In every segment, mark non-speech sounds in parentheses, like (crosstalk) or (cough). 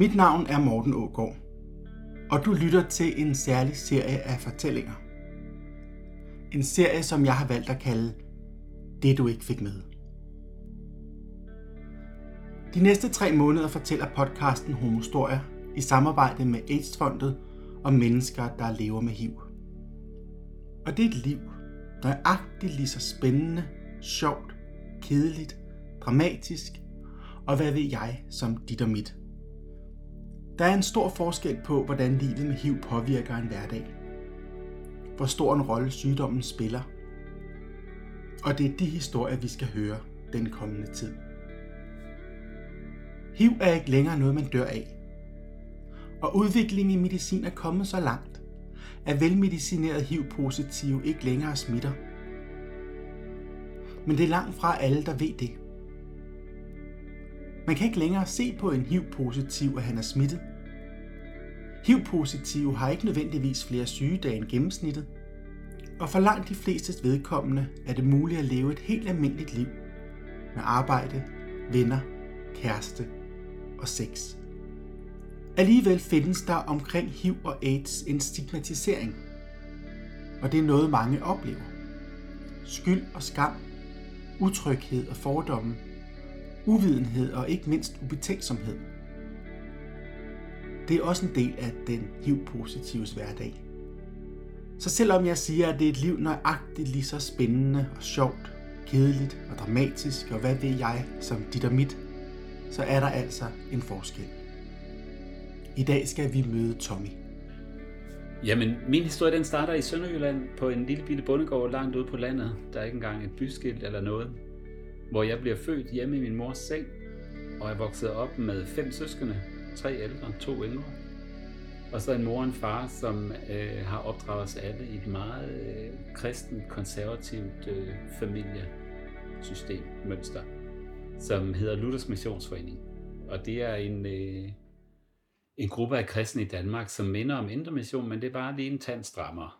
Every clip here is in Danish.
Mit navn er Morten Ågaard, og du lytter til en særlig serie af fortællinger. En serie, som jeg har valgt at kalde Det du ikke fik med. De næste tre måneder fortæller podcasten Homostoria i samarbejde med AIDS-fondet om mennesker, der lever med HIV. Og det er et liv, der er agtigt lige så spændende, sjovt, kedeligt, dramatisk og hvad ved jeg som dit og mit. Der er en stor forskel på, hvordan livet med HIV påvirker en hverdag. Hvor stor en rolle sygdommen spiller. Og det er de historier, vi skal høre den kommende tid. HIV er ikke længere noget, man dør af. Og udviklingen i medicin er kommet så langt, at velmedicineret HIV-positive ikke længere smitter. Men det er langt fra alle, der ved det. Man kan ikke længere se på en HIV-positiv, at han er smittet. HIV-positive har ikke nødvendigvis flere sygedage end gennemsnittet, og for langt de flestes vedkommende er det muligt at leve et helt almindeligt liv med arbejde, venner, kæreste og sex. Alligevel findes der omkring HIV og AIDS en stigmatisering, og det er noget mange oplever. Skyld og skam, utryghed og fordomme, uvidenhed og ikke mindst ubetænksomhed. Det er også en del af den HIV-positives hverdag. Så selvom jeg siger, at det er et liv nøjagtigt lige så spændende og sjovt, kedeligt og dramatisk, og hvad ved jeg som dit og mit, så er der altså en forskel. I dag skal vi møde Tommy. Jamen, min historie den starter i Sønderjylland på en lille bitte bondegård langt ude på landet. Der er ikke engang et byskilt eller noget. Hvor jeg bliver født hjemme i min mors seng, og jeg voksede op med fem søskende. Tre ældre, to yngre. Og så en mor og en far, som øh, har opdraget os alle i et meget øh, kristent, konservativt øh, familiesystem, mønster, som hedder Luthers Missionsforening. Og det er en, øh, en gruppe af kristne i Danmark, som minder om Indre Mission, men det er bare lige en tand strammere.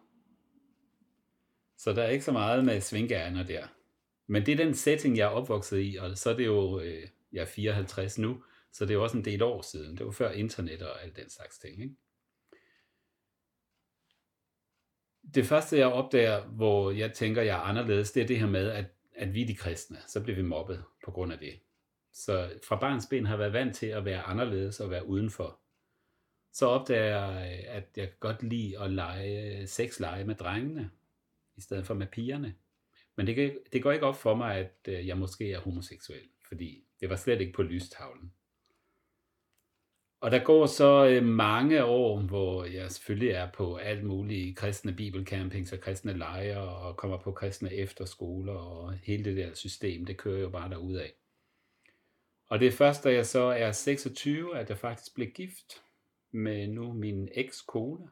Så der er ikke så meget med svingærner der. Men det er den setting, jeg er opvokset i, og så er det jo, øh, jeg er 54 nu, så det er jo også en del år siden. Det var før internet og alt den slags ting. Ikke? Det første, jeg opdager, hvor jeg tænker, jeg er anderledes, det er det her med, at, at vi de kristne. Så bliver vi mobbet på grund af det. Så fra barns ben har jeg været vant til at være anderledes og være udenfor. Så opdager jeg, at jeg kan godt lide at lege sexlege med drengene, i stedet for med pigerne. Men det, det går ikke op for mig, at øh, jeg måske er homoseksuel, fordi det var slet ikke på lystavlen. Og der går så øh, mange år, hvor jeg selvfølgelig er på alt muligt kristne bibelcampings og kristne lejre og kommer på kristne efterskoler og hele det der system, det kører jo bare af. Og det er først, da jeg så er 26, at jeg faktisk blev gift med nu min ekskone.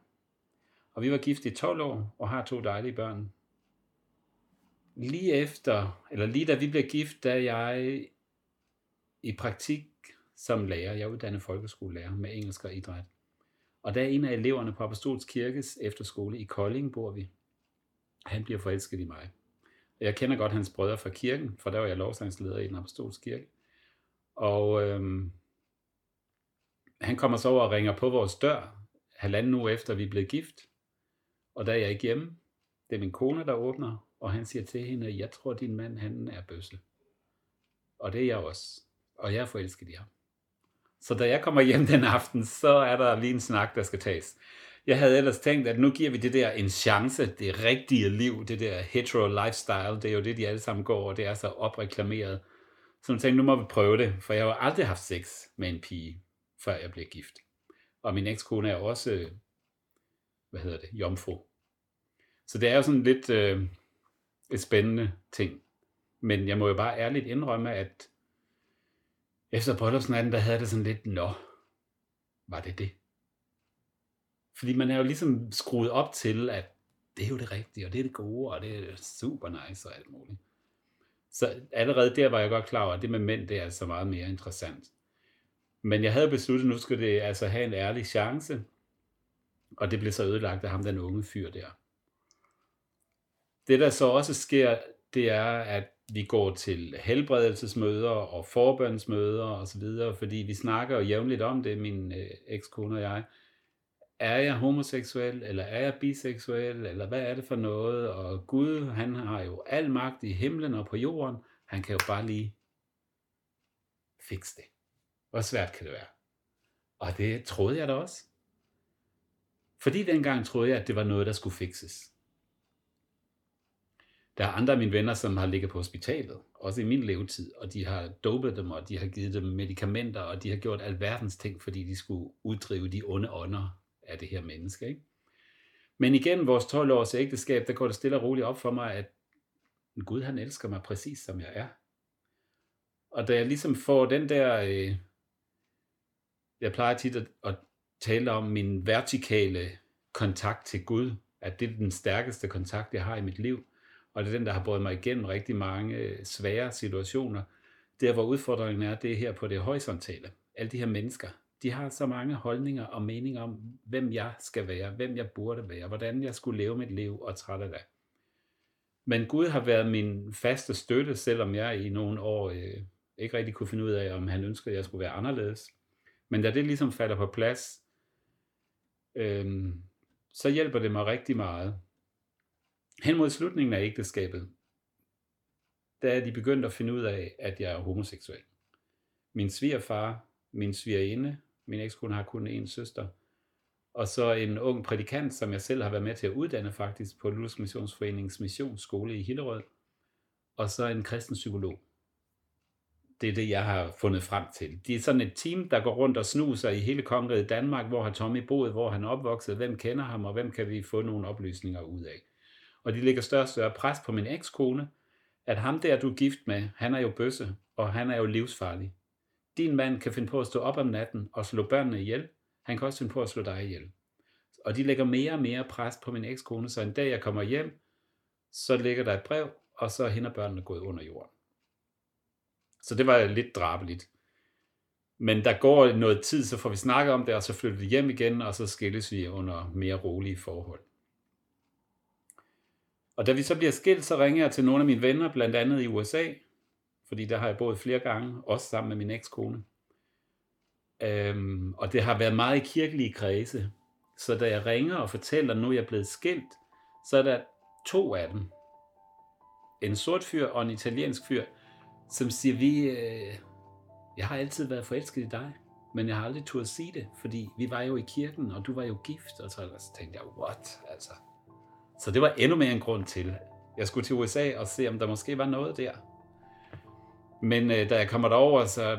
Og vi var gift i 12 år og har to dejlige børn. Lige efter, eller lige da vi blev gift, da jeg i praktik som lærer. Jeg er uddannet folkeskolelærer med engelsk og idræt. Og der er en af eleverne på Apostolsk Kirkes efterskole i Kolding, bor vi. Han bliver forelsket i mig. Jeg kender godt hans brødre fra kirken, for der var jeg lovsangsleder i den apostolske kirke. Og øhm, han kommer så over og ringer på vores dør, halvanden uge efter vi er blevet gift. Og der er jeg ikke hjemme. Det er min kone, der åbner, og han siger til hende, jeg tror, din mand han er bøsse. Og det er jeg også. Og jeg er forelsket i ham. Så da jeg kommer hjem den aften, så er der lige en snak, der skal tages. Jeg havde ellers tænkt, at nu giver vi det der en chance, det rigtige liv, det der hetero lifestyle, det er jo det, de alle sammen går, og det er så opreklameret. Så jeg tænkte, nu må vi prøve det, for jeg har jo aldrig haft sex med en pige, før jeg blev gift. Og min ekskone er også, hvad hedder det, jomfru. Så det er jo sådan lidt øh, et spændende ting. Men jeg må jo bare ærligt indrømme, at efter bryllupsnatten, der havde det sådan lidt, nå, var det det? Fordi man er jo ligesom skruet op til, at det er jo det rigtige, og det er det gode, og det er super nice og alt muligt. Så allerede der var jeg godt klar over, at det med mænd, det er altså meget mere interessant. Men jeg havde besluttet, at nu skulle det altså have en ærlig chance, og det blev så ødelagt af ham, den unge fyr der. Det der så også sker, det er, at vi går til helbredelsesmøder og forbønsmøder og så videre, fordi vi snakker jo jævnligt om det, min øh, ekskone og jeg. Er jeg homoseksuel, eller er jeg biseksuel, eller hvad er det for noget? Og Gud, han har jo al magt i himlen og på jorden. Han kan jo bare lige fikse det. Hvor svært kan det være? Og det troede jeg da også. Fordi dengang troede jeg, at det var noget, der skulle fikses. Der er andre af mine venner, som har ligget på hospitalet, også i min levetid, og de har dopet dem, og de har givet dem medicamenter, og de har gjort alverdens ting, fordi de skulle uddrive de onde ånder af det her menneske. Ikke? Men igen, vores 12 års ægteskab, der går det stille og roligt op for mig, at Gud han elsker mig præcis som jeg er. Og da jeg ligesom får den der, øh, jeg plejer tit at, at tale om min vertikale kontakt til Gud, at det er den stærkeste kontakt, jeg har i mit liv, og det er den, der har båret mig igennem rigtig mange øh, svære situationer. Der, hvor udfordringen er, det er her på det horisontale. Alle de her mennesker, de har så mange holdninger og meninger om, hvem jeg skal være, hvem jeg burde være, hvordan jeg skulle leve mit liv og træt af. Men Gud har været min faste støtte, selvom jeg i nogle år øh, ikke rigtig kunne finde ud af, om han ønskede, at jeg skulle være anderledes. Men da det ligesom falder på plads, øh, så hjælper det mig rigtig meget. Hen mod slutningen af ægteskabet, der er de begyndt at finde ud af, at jeg er homoseksuel. Min svigerfar, min svigerinde, min ekskone har kun en søster, og så en ung prædikant, som jeg selv har været med til at uddanne faktisk på Luthers Missionsforeningens missionsskole i Hillerød, og så en kristen psykolog. Det er det, jeg har fundet frem til. Det er sådan et team, der går rundt og snuser i hele kongeriget Danmark, hvor har Tommy boet, hvor han er opvokset, hvem kender ham, og hvem kan vi få nogle oplysninger ud af. Og de lægger større og større pres på min ekskone, at ham der, du er gift med, han er jo bøsse, og han er jo livsfarlig. Din mand kan finde på at stå op om natten og slå børnene ihjel. Han kan også finde på at slå dig ihjel. Og de lægger mere og mere pres på min ekskone, så en dag jeg kommer hjem, så ligger der et brev, og så er hende og børnene gået under jorden. Så det var lidt drabeligt. Men der går noget tid, så får vi snakket om det, og så flytter vi hjem igen, og så skilles vi under mere rolige forhold. Og da vi så bliver skilt, så ringer jeg til nogle af mine venner, blandt andet i USA, fordi der har jeg boet flere gange, også sammen med min ekskone. Øhm, og det har været meget i kirkelige kredse. Så da jeg ringer og fortæller, at nu er jeg blevet skilt, så er der to af dem. En sort fyr og en italiensk fyr, som siger, vi, øh, jeg har altid været forelsket i dig, men jeg har aldrig turde sige det, fordi vi var jo i kirken, og du var jo gift, og så, så tænkte jeg, what, altså. Så det var endnu mere en grund til, jeg skulle til USA og se, om der måske var noget der. Men øh, da jeg kommer derover, så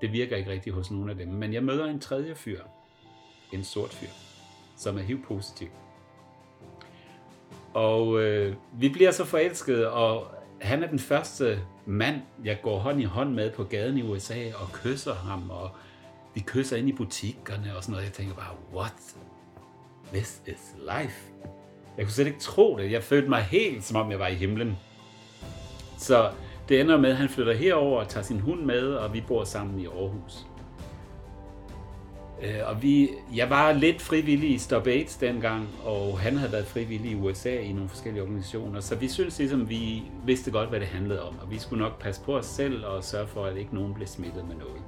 det virker ikke rigtigt hos nogen af dem. Men jeg møder en tredje fyr, en sort fyr, som er HIV-positiv. Og øh, vi bliver så forelskede, og han er den første mand, jeg går hånd i hånd med på gaden i USA og kysser ham, og vi kysser ind i butikkerne og sådan noget. Jeg tænker bare, what? This is life. Jeg kunne slet ikke tro det. Jeg følte mig helt, som om jeg var i himlen. Så det ender med, at han flytter herover og tager sin hund med, og vi bor sammen i Aarhus. Øh, og vi, jeg var lidt frivillig i Stop AIDS dengang, og han havde været frivillig i USA i nogle forskellige organisationer, så vi synes ligesom, vi vidste godt, hvad det handlede om, og vi skulle nok passe på os selv og sørge for, at ikke nogen blev smittet med noget.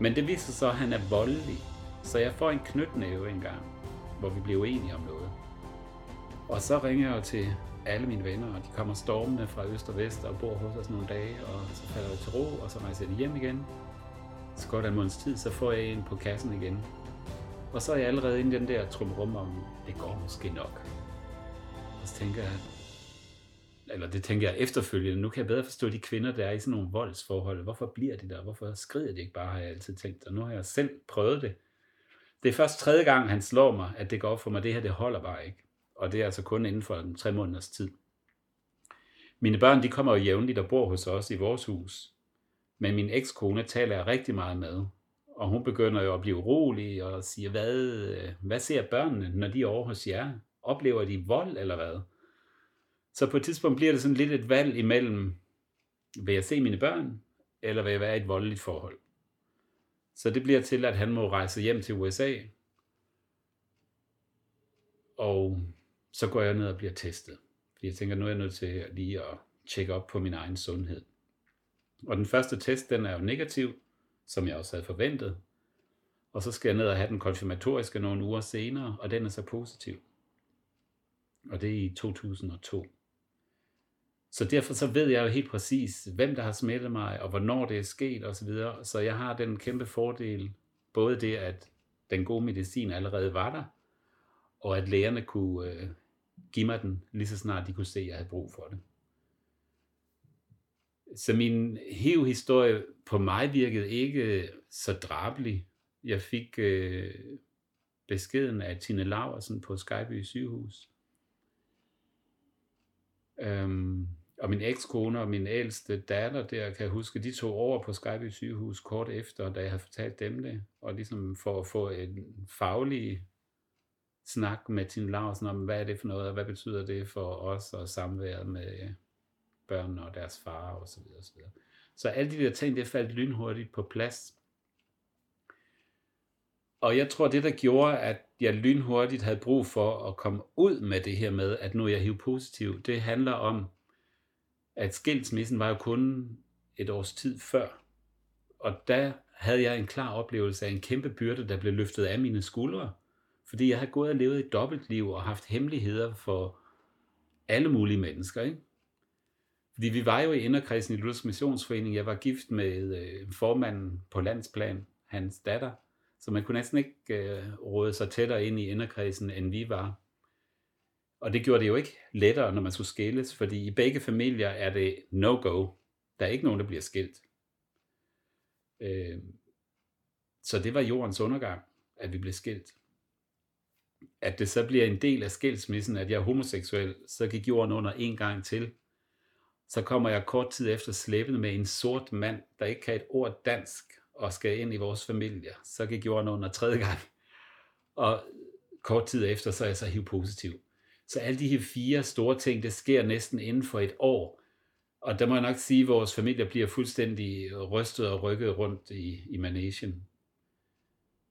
Men det viser så, at han er voldelig, så jeg får en knytnæve en gang, hvor vi bliver uenige om noget. Og så ringer jeg til alle mine venner, og de kommer stormende fra øst og vest og bor hos os nogle dage, og så falder jeg til ro, og så rejser jeg hjem igen. Så går der en måneds tid, så får jeg en på kassen igen. Og så er jeg allerede inde i den der trumrum om, det går måske nok. Og så tænker jeg, eller det tænker jeg efterfølgende, nu kan jeg bedre forstå de kvinder, der er i sådan nogle voldsforhold. Hvorfor bliver de der? Hvorfor skrider de ikke bare, har jeg altid tænkt. Og nu har jeg selv prøvet det. Det er først tredje gang, han slår mig, at det går op for mig, det her det holder bare ikke og det er altså kun inden for en tre måneders tid. Mine børn de kommer jo jævnligt og bor hos os i vores hus, men min ekskone taler jeg rigtig meget med, og hun begynder jo at blive urolig og siger, hvad, hvad ser børnene, når de er over hos jer? Oplever de vold eller hvad? Så på et tidspunkt bliver det sådan lidt et valg imellem, vil jeg se mine børn, eller vil jeg være i et voldeligt forhold? Så det bliver til, at han må rejse hjem til USA, og så går jeg ned og bliver testet. Fordi jeg tænker, nu er jeg nødt til lige at tjekke op på min egen sundhed. Og den første test, den er jo negativ, som jeg også havde forventet. Og så skal jeg ned og have den konfirmatoriske nogle uger senere, og den er så positiv. Og det er i 2002. Så derfor så ved jeg jo helt præcis, hvem der har smittet mig, og hvornår det er sket osv. Så, så jeg har den kæmpe fordel, både det, at den gode medicin allerede var der, og at lægerne kunne øh, give mig den, lige så snart de kunne se, at jeg havde brug for det. Så min HIV-historie på mig virkede ikke så drabelig. Jeg fik øh, beskeden af Tine Laversen på Skyby sygehus. Øhm, og min ekskone og min ældste datter der, kan jeg huske, de tog over på Skyby sygehus kort efter, da jeg havde fortalt dem det. Og ligesom for at få en faglig snak med Tim Larsen om, hvad er det for noget, og hvad betyder det for os og samværet med børnene og deres far og så videre, og så videre. Så alle de der ting, det faldt lynhurtigt på plads. Og jeg tror, det der gjorde, at jeg lynhurtigt havde brug for at komme ud med det her med, at nu er jeg HIV-positiv, det handler om, at skilsmissen var jo kun et års tid før. Og der havde jeg en klar oplevelse af en kæmpe byrde, der blev løftet af mine skuldre. Fordi jeg har gået og levet et dobbeltliv og haft hemmeligheder for alle mulige mennesker. Ikke? Fordi vi var jo i inderkredsen i Luthers Missionsforening. Jeg var gift med øh, formanden på landsplan, hans datter. Så man kunne næsten ikke øh, råde sig tættere ind i inderkredsen, end vi var. Og det gjorde det jo ikke lettere, når man skulle skilles, fordi i begge familier er det no-go. Der er ikke nogen, der bliver skilt. Øh, så det var jordens undergang, at vi blev skilt. At det så bliver en del af skilsmissen, at jeg er homoseksuel, så gik jorden under en gang til. Så kommer jeg kort tid efter slæbende med en sort mand, der ikke kan et ord dansk, og skal ind i vores familie. Så gik jorden under tredje gang. Og kort tid efter, så er jeg så HIV-positiv. Så alle de her fire store ting, det sker næsten inden for et år. Og der må jeg nok sige, at vores familie bliver fuldstændig rystet og rykket rundt i, i managen.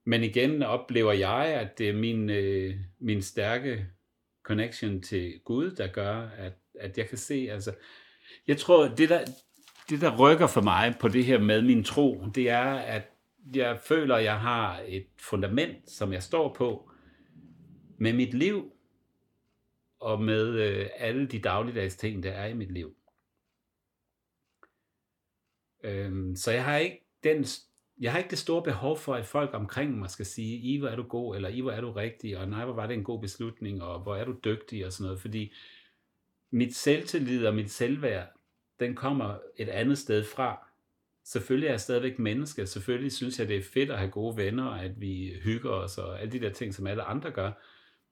Men igen oplever jeg, at det er min, øh, min stærke connection til Gud, der gør, at, at jeg kan se, altså, jeg tror, det der, det der rykker for mig på det her med min tro, det er, at jeg føler, at jeg har et fundament, som jeg står på, med mit liv, og med øh, alle de dagligdags ting, der er i mit liv. Øhm, så jeg har ikke den jeg har ikke det store behov for, at folk omkring mig skal sige, I hvor er du god, eller I hvor er du rigtig, og nej, hvor var det en god beslutning, og hvor er du dygtig, og sådan noget, fordi mit selvtillid og mit selvværd, den kommer et andet sted fra. Selvfølgelig er jeg stadigvæk menneske, selvfølgelig synes jeg, det er fedt at have gode venner, at vi hygger os, og alle de der ting, som alle andre gør,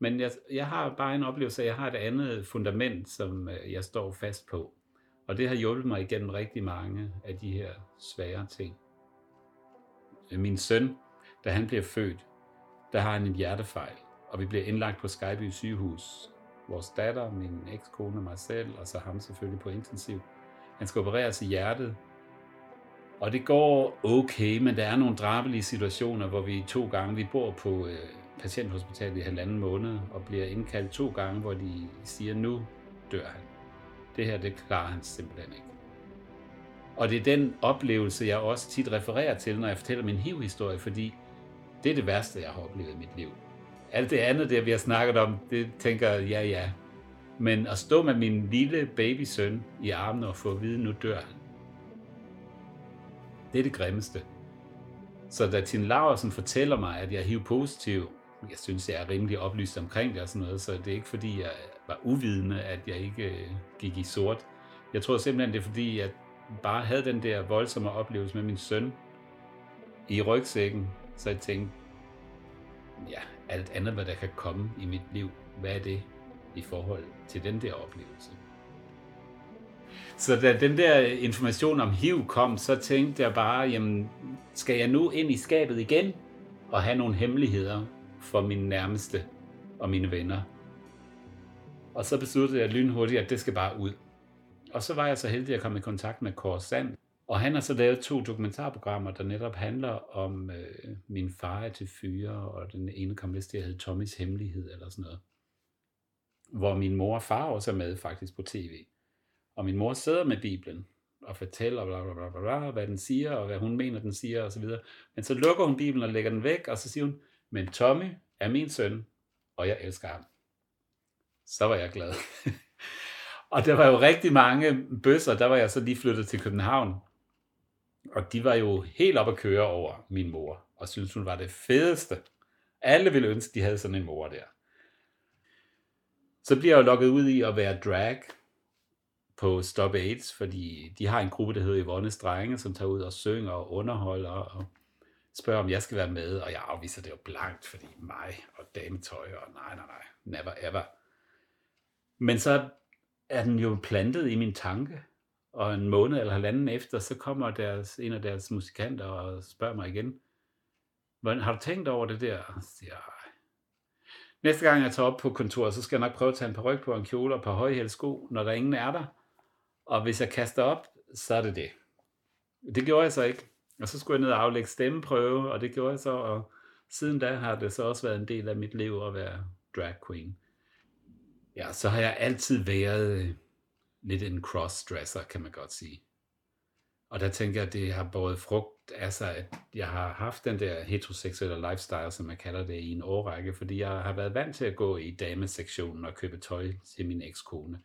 men jeg, jeg har bare en oplevelse af, at jeg har et andet fundament, som øh, jeg står fast på. Og det har hjulpet mig igennem rigtig mange af de her svære ting. Min søn, da han bliver født, der har han en hjertefejl, og vi bliver indlagt på Skyby sygehus. Vores datter, min ekskone mig selv, og så ham selvfølgelig på intensiv. Han skal opereres i hjertet, og det går okay, men der er nogle drabelige situationer, hvor vi to gange, vi bor på øh, patienthospitalet i halvanden måned, og bliver indkaldt to gange, hvor de siger, nu dør han. Det her, det klarer han simpelthen ikke. Og det er den oplevelse, jeg også tit refererer til, når jeg fortæller min HIV-historie, fordi det er det værste, jeg har oplevet i mit liv. Alt det andet, det vi har snakket om, det tænker jeg, ja, ja. Men at stå med min lille babysøn i armene og få at vide, nu dør han. Det er det grimmeste. Så da Tine Laversen fortæller mig, at jeg er HIV-positiv, jeg synes, jeg er rimelig oplyst omkring det og sådan noget, så det er ikke fordi, jeg var uvidende, at jeg ikke øh, gik i sort. Jeg tror simpelthen, det er fordi, at bare havde den der voldsomme oplevelse med min søn i rygsækken, så jeg tænkte, ja, alt andet, hvad der kan komme i mit liv, hvad er det i forhold til den der oplevelse? Så da den der information om HIV kom, så tænkte jeg bare, jamen, skal jeg nu ind i skabet igen og have nogle hemmeligheder for mine nærmeste og mine venner? Og så besluttede jeg lynhurtigt, at det skal bare ud. Og så var jeg så heldig at komme i kontakt med Kåre Sand, og han har så lavet to dokumentarprogrammer, der netop handler om øh, min far til fyre, og den ene kom vist til at hedde Tommys Hemmelighed, eller sådan noget. Hvor min mor og far også er med faktisk på tv. Og min mor sidder med Bibelen og fortæller, bla, bla, bla, bla, bla, hvad den siger, og hvad hun mener, den siger, osv. Men så lukker hun Bibelen og lægger den væk, og så siger hun, men Tommy er min søn, og jeg elsker ham. Så var jeg glad. (laughs) og der var jo rigtig mange bøsser, der var jeg så lige flyttet til København. Og de var jo helt op at køre over min mor, og synes hun var det fedeste. Alle ville ønske, de havde sådan en mor der. Så bliver jeg jo lukket ud i at være drag på Stop AIDS, fordi de har en gruppe, der hedder Yvonne's Drenge, som tager ud og synger og underholder og spørger, om jeg skal være med, og jeg afviser det jo blankt, fordi mig og dametøj, og nej, nej, nej, never ever. Men så er den jo plantet i min tanke, og en måned eller halvanden efter, så kommer deres, en af deres musikanter og spørger mig igen, Hvordan, har du tænkt over det der? Og siger jeg, Næste gang jeg tager op på kontoret, så skal jeg nok prøve at tage en par ryg på en kjole og et par højhæld sko, når der ingen er der. Og hvis jeg kaster op, så er det det. Det gjorde jeg så ikke. Og så skulle jeg ned og aflægge stemmeprøve, og det gjorde jeg så, og siden da har det så også været en del af mit liv at være drag queen. Ja, så har jeg altid været øh, lidt en crossdresser, kan man godt sige. Og der tænker jeg, at det har både frugt af sig, at jeg har haft den der heteroseksuelle lifestyle, som man kalder det, i en årrække, fordi jeg har været vant til at gå i damesektionen og købe tøj til min ekskone.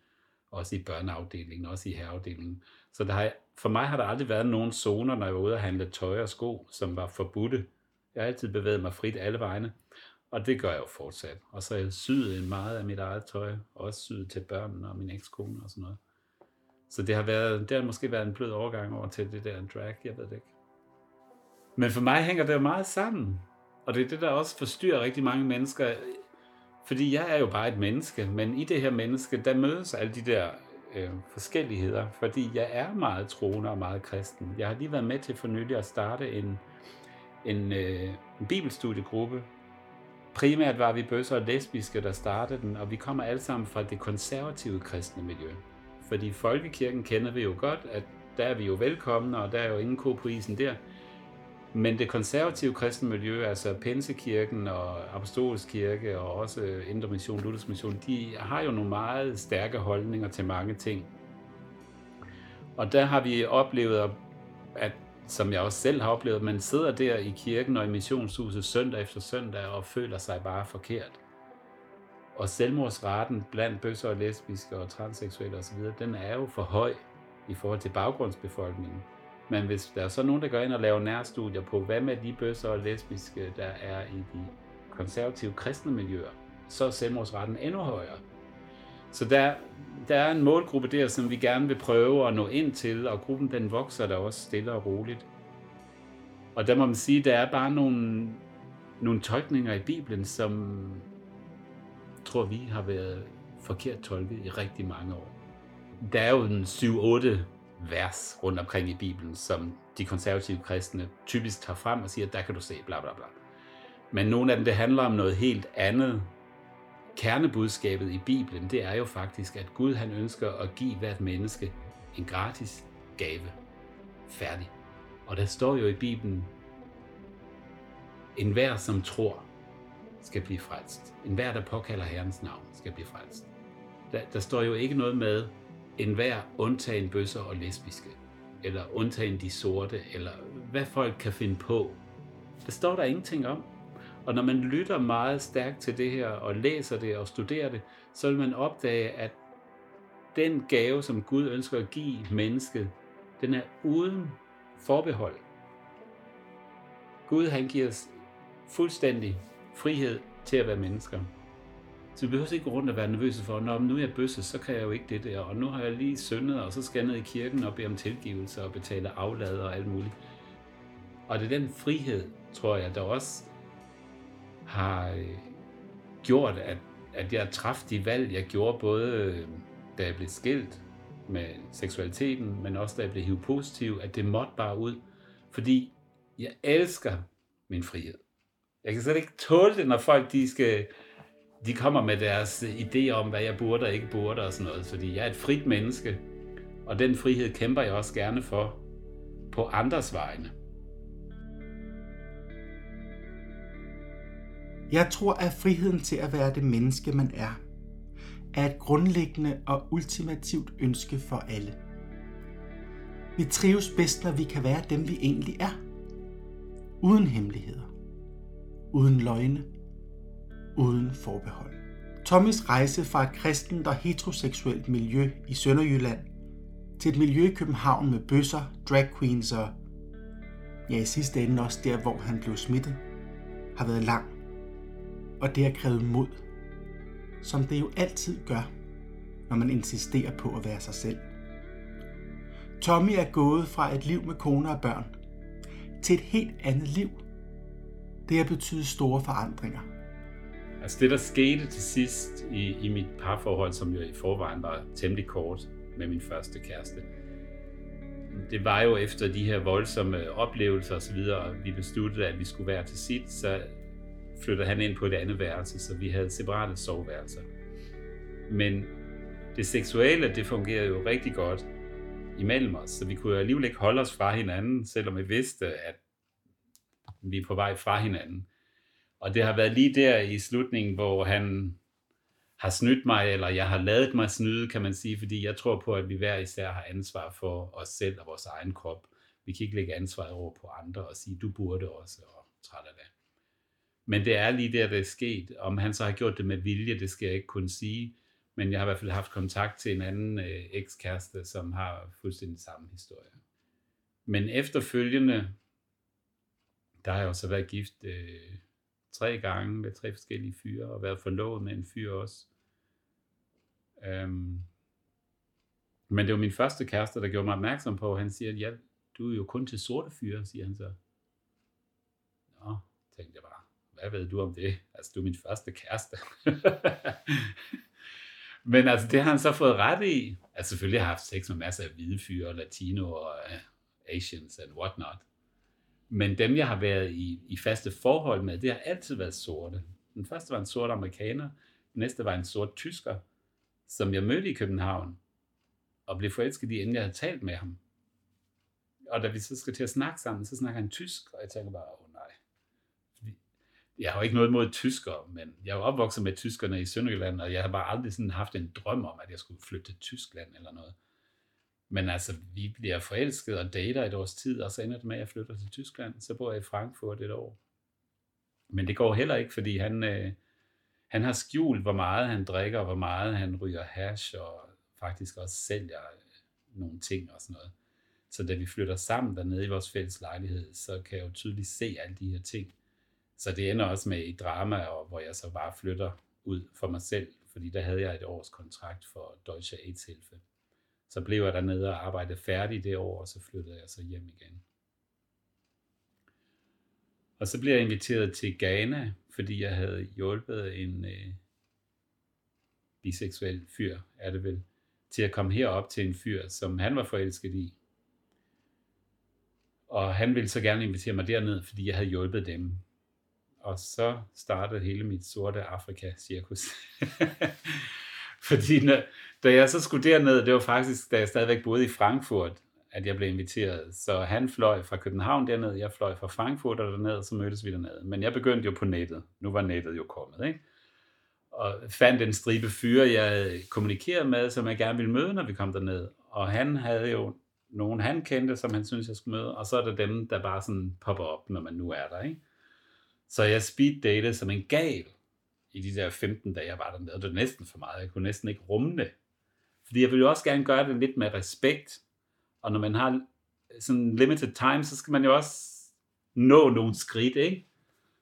Også i børneafdelingen, også i herreafdelingen. Så der har, for mig har der aldrig været nogen zoner, når jeg var ude og handle tøj og sko, som var forbudte. Jeg har altid bevæget mig frit alle vegne, og det gør jeg jo fortsat. Og så har jeg syet meget af mit eget tøj, også syet til børnene og min ekskone og sådan noget. Så det har, været, det har måske været en blød overgang over til det der drag, jeg ved det ikke. Men for mig hænger det jo meget sammen. Og det er det, der også forstyrrer rigtig mange mennesker. Fordi jeg er jo bare et menneske, men i det her menneske, der mødes alle de der øh, forskelligheder. Fordi jeg er meget troende og meget kristen. Jeg har lige været med til for nylig at starte en, en, øh, en bibelstudiegruppe. Primært var vi bøsser og lesbiske, der startede den, og vi kommer alle sammen fra det konservative kristne miljø. Fordi folkekirken kender vi jo godt, at der er vi jo velkomne, og der er jo ingen ko på isen der. Men det konservative kristne miljø, altså Pensekirken og Apostolisk Kirke og også Indre Mission, Luthers Mission, de har jo nogle meget stærke holdninger til mange ting. Og der har vi oplevet, at som jeg også selv har oplevet, man sidder der i kirken og i missionshuset søndag efter søndag og føler sig bare forkert. Og selvmordsraten blandt bøsser og lesbiske og transseksuelle osv., den er jo for høj i forhold til baggrundsbefolkningen. Men hvis der er så nogen, der går ind og laver nærstudier på, hvad med de bøsser og lesbiske, der er i de konservative kristne miljøer, så er selvmordsraten endnu højere. Så der, der er en målgruppe der, som vi gerne vil prøve at nå ind til, og gruppen den vokser der også stille og roligt. Og der må man sige, der er bare nogle, nogle tolkninger i Bibelen, som tror vi har været forkert tolket i rigtig mange år. Der er jo en 7-8 vers rundt omkring i Bibelen, som de konservative kristne typisk tager frem og siger, der kan du se bla bla bla. Men nogle af dem, det handler om noget helt andet. Kernebudskabet i Bibelen, det er jo faktisk, at Gud han ønsker at give hvert menneske en gratis gave. Færdig. Og der står jo i Bibelen, en hver som tror, skal blive frelst. En hver, der påkalder Herrens navn, skal blive frelst. Der, der står jo ikke noget med, en hver undtagen bøsser og lesbiske, eller undtagen de sorte, eller hvad folk kan finde på. Der står der ingenting om. Og når man lytter meget stærkt til det her, og læser det og studerer det, så vil man opdage, at den gave, som Gud ønsker at give mennesket, den er uden forbehold. Gud han giver os fuldstændig frihed til at være mennesker. Så vi behøver ikke gå rundt og være nervøse for, når nu er jeg bøsse, så kan jeg jo ikke det der, og nu har jeg lige syndet, og så skal jeg ned i kirken og bede om tilgivelse og betale aflad og alt muligt. Og det er den frihed, tror jeg, der også har øh, gjort, at, at jeg træffede de valg, jeg gjorde, både øh, da jeg blev skilt med seksualiteten, men også da jeg blev hiv positiv, at det måtte bare ud, fordi jeg elsker min frihed. Jeg kan slet ikke tåle det, når folk de skal, de kommer med deres øh, idéer om, hvad jeg burde og ikke burde og sådan noget. Fordi jeg er et frit menneske, og den frihed kæmper jeg også gerne for på andres vegne. Jeg tror, at friheden til at være det menneske, man er, er et grundlæggende og ultimativt ønske for alle. Vi trives bedst, når vi kan være dem, vi egentlig er. Uden hemmeligheder. Uden løgne. Uden forbehold. Tommys rejse fra et kristent og heteroseksuelt miljø i Sønderjylland til et miljø i København med bøsser, drag queens og ja i sidste ende også der, hvor han blev smittet, har været lang. Og det har krævet mod, som det jo altid gør, når man insisterer på at være sig selv. Tommy er gået fra et liv med kone og børn til et helt andet liv. Det har betydet store forandringer. Altså det, der skete til sidst i, i mit parforhold, som jo i forvejen var temmelig kort med min første kæreste, det var jo efter de her voldsomme oplevelser osv., og vi besluttede, at vi skulle være til sit, så flyttede han ind på et andet værelse, så vi havde separate soveværelser. Men det seksuelle, det fungerede jo rigtig godt imellem os, så vi kunne jo alligevel ikke holde os fra hinanden, selvom vi vidste, at vi er på vej fra hinanden. Og det har været lige der i slutningen, hvor han har snydt mig, eller jeg har lavet mig snyde, kan man sige, fordi jeg tror på, at vi hver især har ansvar for os selv og vores egen krop. Vi kan ikke lægge ansvaret over på andre og sige, du burde også, og træt af det. Men det er lige der, det er sket. Om han så har gjort det med vilje, det skal jeg ikke kunne sige. Men jeg har i hvert fald haft kontakt til en anden øh, ekskæreste, som har fuldstændig samme historie. Men efterfølgende, der har jeg også været gift øh, tre gange med tre forskellige fyre, og været forlovet med en fyr også. Øhm, men det var min første kæreste, der gjorde mig opmærksom på, han siger, ja, du er jo kun til sorte fyre, siger han så. Nå, tænkte jeg bare, hvad ved du om det? Altså, du er min første kæreste. (laughs) Men altså, det har han så fået ret i. Altså, selvfølgelig har jeg haft sex med masser af hvide fyre, latino og uh, Asians and whatnot. Men dem, jeg har været i, i faste forhold med, det har altid været sorte. Den første var en sort amerikaner, den næste var en sort tysker, som jeg mødte i København, og blev forelsket i, inden jeg havde talt med ham. Og da vi så skal til at snakke sammen, så snakker han tysk, og jeg tænker bare. Jeg har jo ikke noget mod tyskere, men jeg er opvokset med tyskerne i Sønderjylland, og jeg har bare aldrig sådan haft en drøm om, at jeg skulle flytte til Tyskland eller noget. Men altså, vi bliver forelsket og dater et års tid, og så ender det med, at jeg flytter til Tyskland. Så bor jeg i Frankfurt et år. Men det går heller ikke, fordi han, øh, han har skjult, hvor meget han drikker, og hvor meget han ryger hash, og faktisk også sælger øh, nogle ting og sådan noget. Så da vi flytter sammen dernede i vores fælles lejlighed, så kan jeg jo tydeligt se alle de her ting. Så det ender også med et drama, og hvor jeg så bare flytter ud for mig selv, fordi der havde jeg et års kontrakt for Deutsche AIDS-Hilfe. Så blev jeg dernede og arbejdede færdig det år, og så flyttede jeg så hjem igen. Og så blev jeg inviteret til Ghana, fordi jeg havde hjulpet en øh, biseksuel fyr, er det vel, til at komme herop til en fyr, som han var forelsket i. Og han ville så gerne invitere mig derned, fordi jeg havde hjulpet dem. Og så startede hele mit sorte Afrika-cirkus. (laughs) Fordi når, da jeg så skulle derned, det var faktisk, da jeg stadigvæk boede i Frankfurt, at jeg blev inviteret. Så han fløj fra København derned, jeg fløj fra Frankfurt og derned, og så mødtes vi dernede. Men jeg begyndte jo på nettet. Nu var nettet jo kommet, ikke? Og fandt en stribe fyre, jeg kommunikerede med, som jeg gerne ville møde, når vi kom derned. Og han havde jo nogen, han kendte, som han synes jeg skulle møde, og så er der dem, der bare sådan popper op, når man nu er der, ikke? Så jeg speed som en gal i de der 15 dage, jeg var dernede. Det var næsten for meget. Jeg kunne næsten ikke rumme det. Fordi jeg ville jo også gerne gøre det lidt med respekt. Og når man har sådan limited time, så skal man jo også nå nogle skridt, ikke?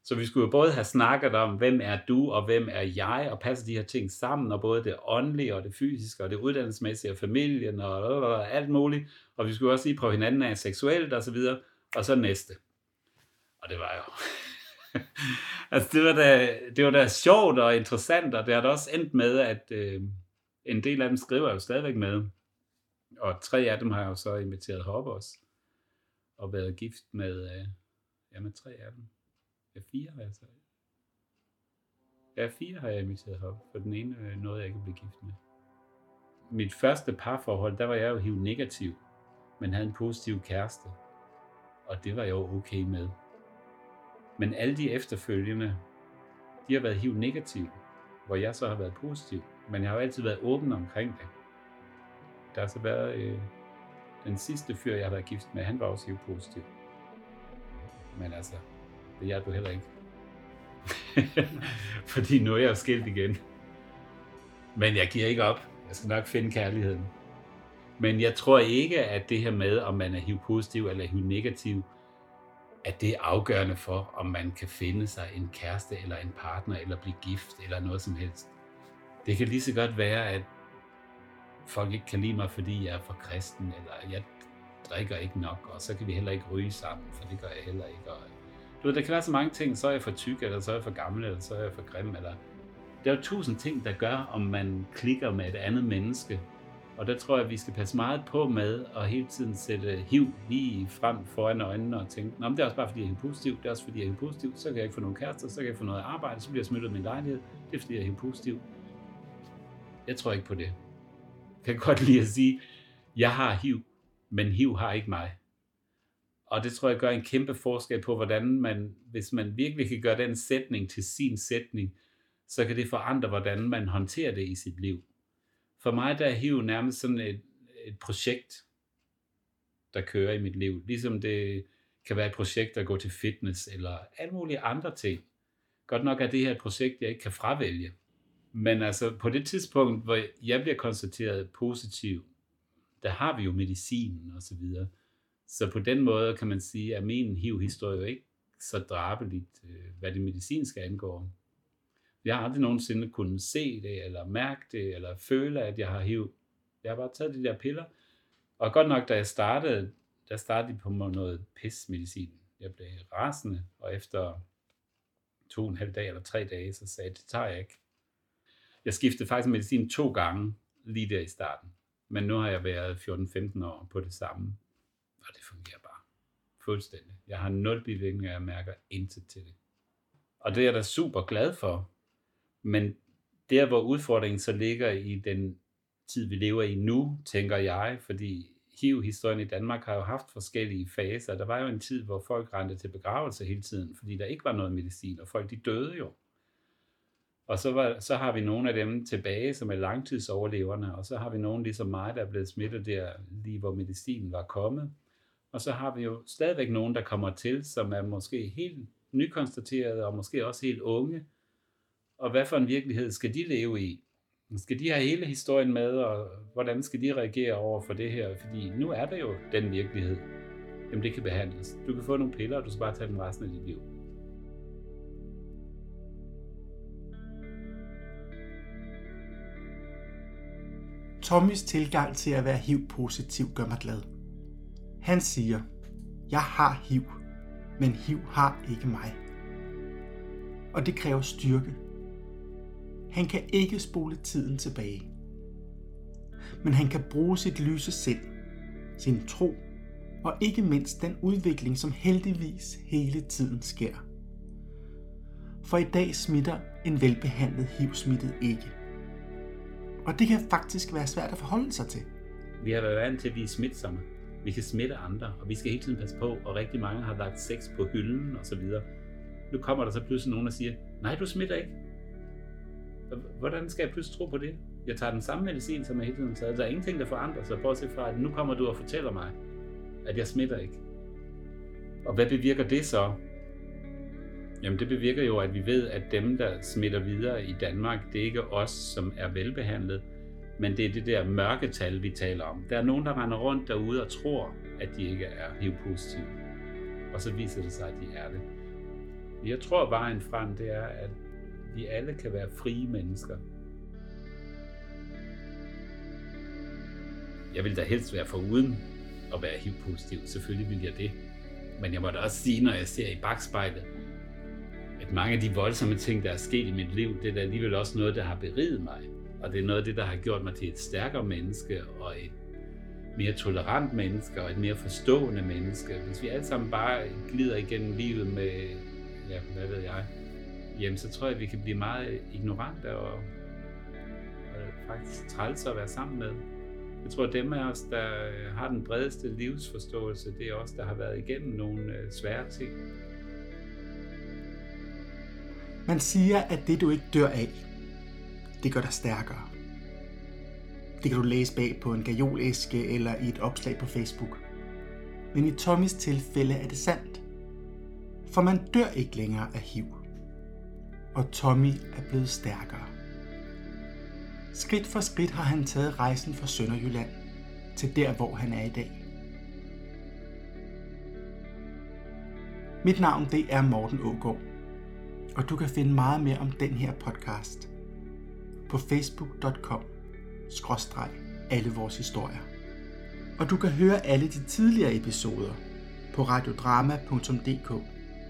Så vi skulle jo både have snakket om, hvem er du, og hvem er jeg, og passe de her ting sammen, og både det åndelige, og det fysiske, og det uddannelsesmæssige, og familien, og, og, og alt muligt. Og vi skulle også lige prøve hinanden af seksuelt, og så videre. Og så næste. Og det var jo (laughs) altså, det var, da, det var da sjovt og interessant, og det har da også endt med, at øh, en del af dem skriver jeg jo stadigvæk med. Og tre af dem har jeg jo så inviteret herop også. Og været gift med, øh, ja, med tre af dem. Ja, fire har jeg så. Ja, fire har jeg inviteret herop, for den ene øh, nåede jeg ikke at blive gift med. Mit første parforhold, der var jeg jo hiv negativ, men havde en positiv kæreste. Og det var jeg jo okay med. Men alle de efterfølgende, de har været HIV negative, hvor jeg så har været positiv. Men jeg har jo altid været åben omkring det. Der har så været øh, den sidste fyr, jeg har været gift med, han var også HIV-positiv. Men altså, det hjalp du heller ikke. (laughs) Fordi nu er jeg skilt igen. Men jeg giver ikke op. Jeg skal nok finde kærligheden. Men jeg tror ikke, at det her med, om man er HIV-positiv eller HIV-negativ, at det er afgørende for, om man kan finde sig en kæreste eller en partner, eller blive gift, eller noget som helst. Det kan lige så godt være, at folk ikke kan lide mig, fordi jeg er for kristen, eller jeg drikker ikke nok, og så kan vi heller ikke ryge sammen, for det gør jeg heller ikke. Og, du ved, der kan være så mange ting, så er jeg for tyk, eller så er jeg for gammel, eller så er jeg for grim, eller... Der er jo tusind ting, der gør, om man klikker med et andet menneske, og der tror jeg, at vi skal passe meget på med at hele tiden sætte HIV lige frem foran øjnene og tænke, Nå, men det er også bare fordi jeg er positiv, det er også fordi jeg er positiv, så kan jeg ikke få nogen kærester, så kan jeg få noget arbejde, så bliver jeg smittet min lejlighed, det er fordi jeg er positiv. Jeg tror ikke på det. Jeg kan godt lide at sige, jeg har HIV, men HIV har ikke mig. Og det tror jeg gør en kæmpe forskel på, hvordan man, hvis man virkelig kan gøre den sætning til sin sætning, så kan det forandre, hvordan man håndterer det i sit liv. For mig der er HIV nærmest sådan et, et projekt, der kører i mit liv. Ligesom det kan være et projekt at gå til fitness eller alle mulige andre ting. Godt nok er det her et projekt, jeg ikke kan fravælge. Men altså på det tidspunkt, hvor jeg bliver konstateret positiv, der har vi jo medicinen og så videre. Så på den måde kan man sige, at min HIV-historie er ikke så drabeligt, øh, hvad det medicinske angår. Jeg har aldrig nogensinde kunnet se det, eller mærke det, eller føle, at jeg har HIV. Jeg har bare taget de der piller. Og godt nok, da jeg startede, der startede de på noget pismedicin. Jeg blev rasende, og efter to og en halv dag eller tre dage, så sagde jeg, det tager jeg ikke. Jeg skiftede faktisk medicin to gange, lige der i starten. Men nu har jeg været 14-15 år på det samme, og det fungerer bare fuldstændig. Jeg har nul bivirkninger, jeg mærker intet til det. Og det er jeg da super glad for, men der, hvor udfordringen så ligger i den tid, vi lever i nu, tænker jeg, fordi HIV-historien i Danmark har jo haft forskellige faser. Der var jo en tid, hvor folk rendte til begravelse hele tiden, fordi der ikke var noget medicin, og folk de døde jo. Og så, var, så har vi nogle af dem tilbage, som er langtidsoverleverne, og så har vi nogle ligesom mig, der er blevet smittet der, lige hvor medicinen var kommet. Og så har vi jo stadigvæk nogen, der kommer til, som er måske helt nykonstateret, og måske også helt unge, og hvad for en virkelighed skal de leve i? Skal de have hele historien med, og hvordan skal de reagere over for det her? Fordi nu er der jo den virkelighed. Jamen det kan behandles. Du kan få nogle piller, og du skal bare tage dem resten af dit liv. Tommys tilgang til at være HIV-positiv gør mig glad. Han siger, jeg har HIV, men HIV har ikke mig. Og det kræver styrke han kan ikke spole tiden tilbage. Men han kan bruge sit lyse sind, sin tro og ikke mindst den udvikling, som heldigvis hele tiden sker. For i dag smitter en velbehandlet HIV-smittet ikke. Og det kan faktisk være svært at forholde sig til. Vi har været vant til, at vi er smitsomme. Vi kan smitte andre, og vi skal hele tiden passe på, og rigtig mange har lagt sex på hylden og så videre. Nu kommer der så pludselig nogen, der siger, nej, du smitter ikke. Hvordan skal jeg pludselig tro på det? Jeg tager den samme medicin, som jeg hele tiden taget. Der er ingenting, der forandrer sig, bortset fra, at nu kommer du og fortæller mig, at jeg smitter ikke. Og hvad bevirker det så? Jamen det bevirker jo, at vi ved, at dem, der smitter videre i Danmark, det er ikke os, som er velbehandlet, men det er det der mørketal, vi taler om. Der er nogen, der render rundt derude og tror, at de ikke er HIV-positive. Og så viser det sig, at de er det. Jeg tror, vejen frem, det er, at vi alle kan være frie mennesker. Jeg vil da helst være foruden at være HIV-positiv. Selvfølgelig vil jeg det. Men jeg må da også sige, når jeg ser i bagspejlet, at mange af de voldsomme ting, der er sket i mit liv, det er da alligevel også noget, der har beriget mig. Og det er noget af det, der har gjort mig til et stærkere menneske og et mere tolerant menneske og et mere forstående menneske. Hvis vi alle sammen bare glider igennem livet med, ja, hvad ved jeg, jamen så tror jeg, at vi kan blive meget ignorante og, og faktisk træls at være sammen med. Jeg tror, at dem af os, der har den bredeste livsforståelse, det er os, der har været igennem nogle øh, svære ting. Man siger, at det du ikke dør af, det gør dig stærkere. Det kan du læse bag på en gajolæske eller i et opslag på Facebook. Men i Tommys tilfælde er det sandt. For man dør ikke længere af HIV. Og Tommy er blevet stærkere. Skridt for skridt har han taget rejsen fra Sønderjylland til der, hvor han er i dag. Mit navn det er Morten Ågaard, og du kan finde meget mere om den her podcast på facebook.com skråstreg alle vores historier. Og du kan høre alle de tidligere episoder på radiodrama.dk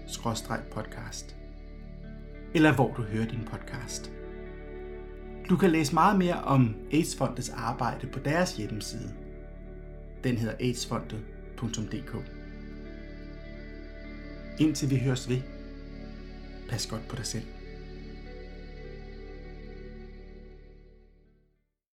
skråstreg podcast. Eller hvor du hører din podcast. Du kan læse meget mere om AIDS-fondets arbejde på deres hjemmeside. Den hedder aidsfondet.dk. Indtil vi høres ved, pas godt på dig selv.